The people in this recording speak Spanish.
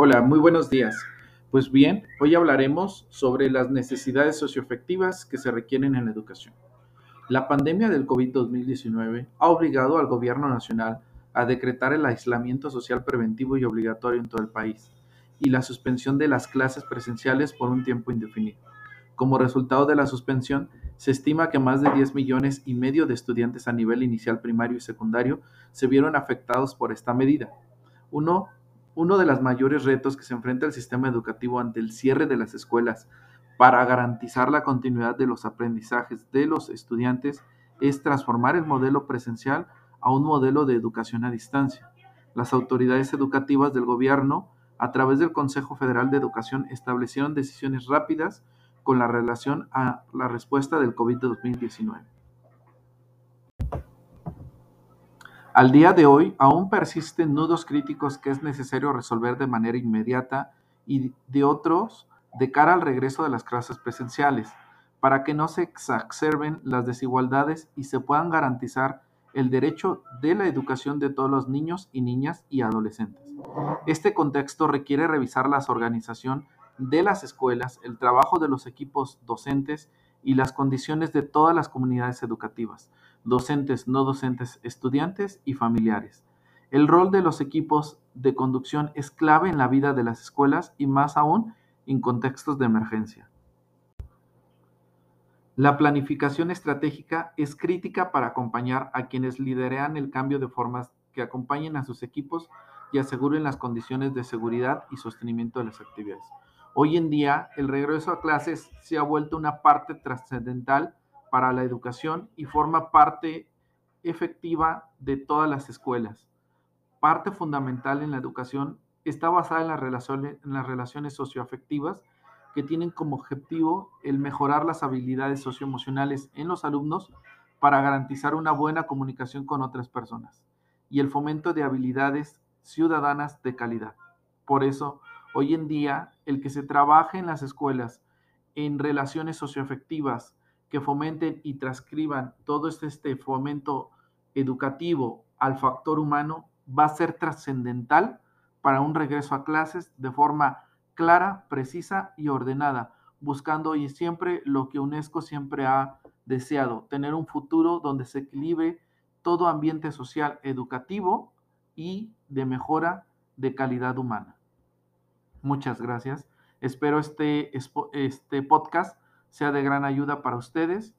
Hola, muy buenos días. Pues bien, hoy hablaremos sobre las necesidades socioafectivas que se requieren en la educación. La pandemia del COVID-2019 ha obligado al Gobierno Nacional a decretar el aislamiento social preventivo y obligatorio en todo el país y la suspensión de las clases presenciales por un tiempo indefinido. Como resultado de la suspensión, se estima que más de 10 millones y medio de estudiantes a nivel inicial primario y secundario se vieron afectados por esta medida. Uno uno de los mayores retos que se enfrenta el sistema educativo ante el cierre de las escuelas para garantizar la continuidad de los aprendizajes de los estudiantes es transformar el modelo presencial a un modelo de educación a distancia. Las autoridades educativas del gobierno, a través del Consejo Federal de Educación, establecieron decisiones rápidas con la relación a la respuesta del COVID-2019. Al día de hoy aún persisten nudos críticos que es necesario resolver de manera inmediata y de otros de cara al regreso de las clases presenciales, para que no se exacerben las desigualdades y se puedan garantizar el derecho de la educación de todos los niños y niñas y adolescentes. Este contexto requiere revisar la organización de las escuelas, el trabajo de los equipos docentes y las condiciones de todas las comunidades educativas, docentes, no docentes, estudiantes y familiares. El rol de los equipos de conducción es clave en la vida de las escuelas y más aún en contextos de emergencia. La planificación estratégica es crítica para acompañar a quienes liderean el cambio de formas que acompañen a sus equipos y aseguren las condiciones de seguridad y sostenimiento de las actividades. Hoy en día, el regreso a clases se ha vuelto una parte trascendental para la educación y forma parte efectiva de todas las escuelas. Parte fundamental en la educación está basada en las relaciones, en las socioafectivas que tienen como objetivo el mejorar las habilidades socioemocionales en los alumnos para garantizar una buena comunicación con otras personas y el fomento de habilidades ciudadanas de calidad. Por eso, hoy en día, el que se trabaje en las escuelas en relaciones socioafectivas que fomenten y transcriban todo este, este fomento educativo al factor humano va a ser trascendental para un regreso a clases de forma clara, precisa y ordenada, buscando y siempre lo que UNESCO siempre ha deseado, tener un futuro donde se equilibre todo ambiente social, educativo y de mejora de calidad humana. Muchas gracias. Espero este, este podcast sea de gran ayuda para ustedes